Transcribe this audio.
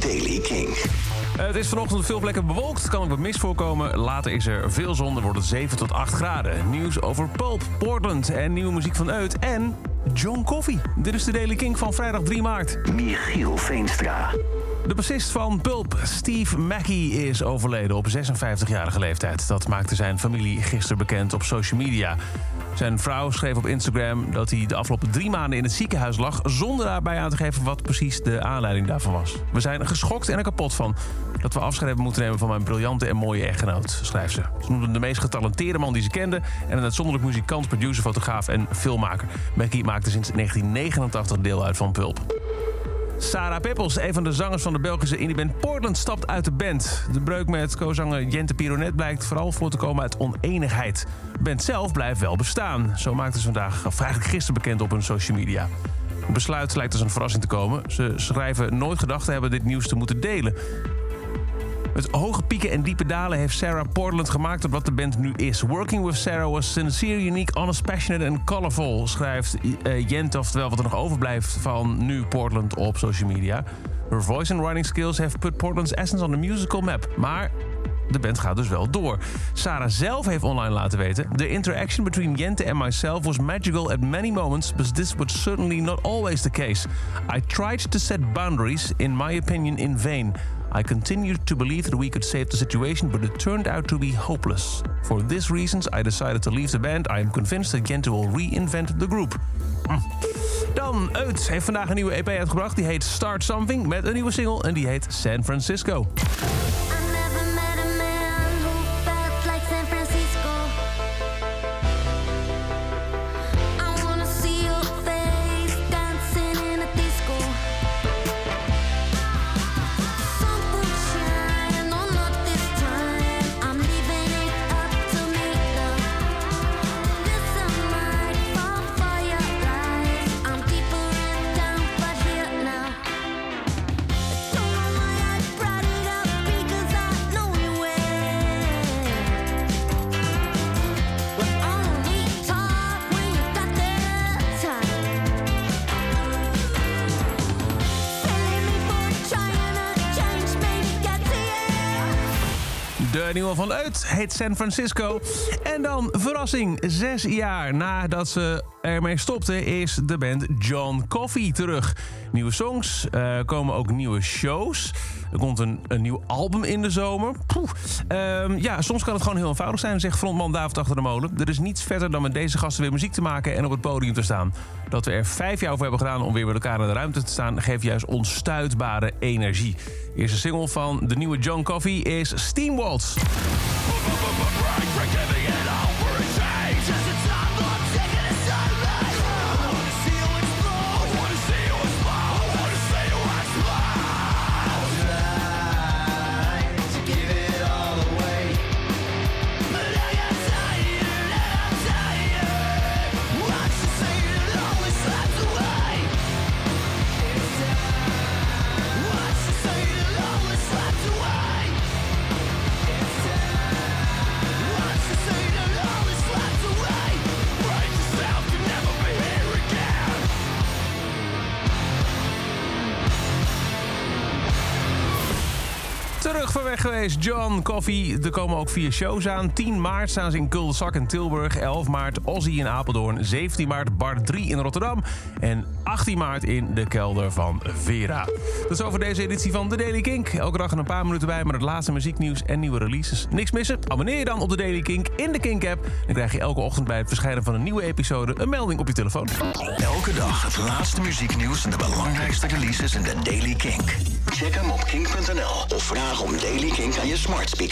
Daily King. Het is vanochtend op veel plekken bewolkt. Kan ook wat mist voorkomen. Later is er veel zon. Dan wordt het 7 tot 8 graden. Nieuws over Pulp, Portland en nieuwe muziek van Uit. En John Coffee. Dit is de Daily King van vrijdag 3 maart. Michiel Veenstra. De bassist van Pulp, Steve Mackey, is overleden op 56-jarige leeftijd. Dat maakte zijn familie gisteren bekend op social media. Zijn vrouw schreef op Instagram dat hij de afgelopen drie maanden in het ziekenhuis lag... zonder daarbij aan te geven wat precies de aanleiding daarvan was. We zijn geschokt en er kapot van dat we afscheid moeten nemen... van mijn briljante en mooie echtgenoot, schrijft ze. Ze noemde hem de meest getalenteerde man die ze kende... en een uitzonderlijk muzikant, producer, fotograaf en filmmaker. Mackey maakte sinds 1989 deel uit van Pulp. Sarah Peppels, een van de zangers van de Belgische indieband Portland, stapt uit de band. De breuk met co-zanger Jente Pironet blijkt vooral voor te komen uit oneenigheid. De band zelf blijft wel bestaan. Zo maakte ze vandaag, of eigenlijk gisteren bekend op hun social media. Het besluit lijkt als een verrassing te komen. Ze schrijven nooit gedacht te hebben dit nieuws te moeten delen. Met hoge pieken en diepe dalen heeft Sarah Portland gemaakt tot wat de band nu is. Working with Sarah was sincere, unique, honest, passionate and colorful, schrijft uh, oftewel wat er nog overblijft van nu Portland op social media. Her voice and writing skills have put Portland's essence on the musical map. Maar de band gaat dus wel door. Sarah zelf heeft online laten weten... The interaction between Jente and myself was magical at many moments... but this was certainly not always the case. I tried to set boundaries, in my opinion in vain. I continued to believe that we could save the situation, but it turned out to be hopeless. For these reasons, I decided to leave the band. I am convinced that Jente will reinvent the group. Hm. Dan, Uit heeft vandaag een nieuwe EP uitgebracht. Die heet Start Something, met een nieuwe single en die heet San Francisco. De nieuwe van Uit heet San Francisco. En dan verrassing, zes jaar nadat ze ermee stopte... is de band John Coffee terug. Nieuwe songs, uh, komen ook nieuwe shows. Er komt een, een nieuw album in de zomer. Um, ja, soms kan het gewoon heel eenvoudig zijn, zegt frontman David achter de molen. Er is niets verder dan met deze gasten weer muziek te maken en op het podium te staan. Dat we er vijf jaar over hebben gedaan om weer met elkaar in de ruimte te staan... geeft juist onstuitbare energie. De eerste single van de nieuwe John Coffee is Steam Waltz. Terug van weg geweest, John Coffee. Er komen ook vier shows aan. 10 maart staan ze in Kulderzak in Tilburg. 11 maart Ozzy in Apeldoorn. 17 maart Bar 3 in Rotterdam. En 18 maart in de kelder van Vera. Dat is over deze editie van The Daily Kink. Elke dag een paar minuten bij met het laatste muzieknieuws en nieuwe releases. Niks missen? Abonneer je dan op The Daily Kink in de Kink-app. Dan krijg je elke ochtend bij het verschijnen van een nieuwe episode... een melding op je telefoon. Elke dag het laatste muzieknieuws en de belangrijkste releases in The Daily Kink. Check hem op kink.nl of vraag om Daily Kink aan je smart speaker.